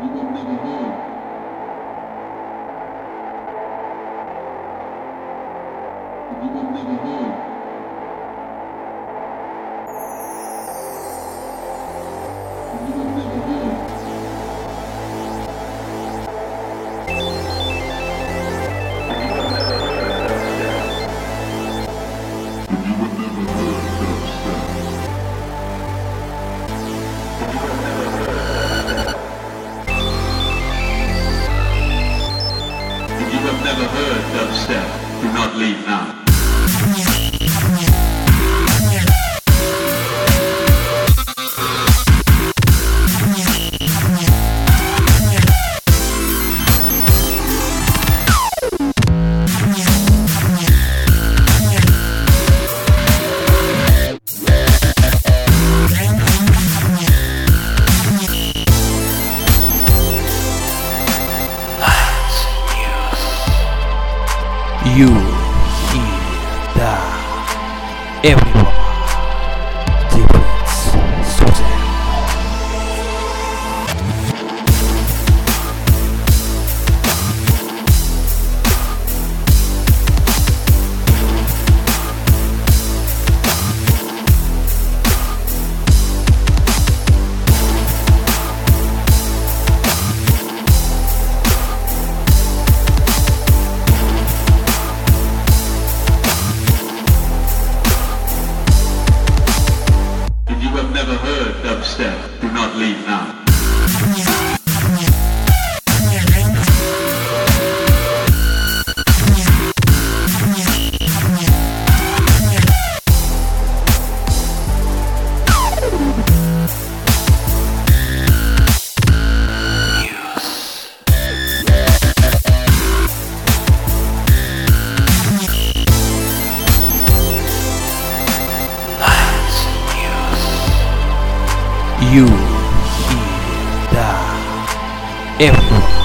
Thank you. Never heard dubstep, do not leave now. You hear that everyone You. Hear that everyone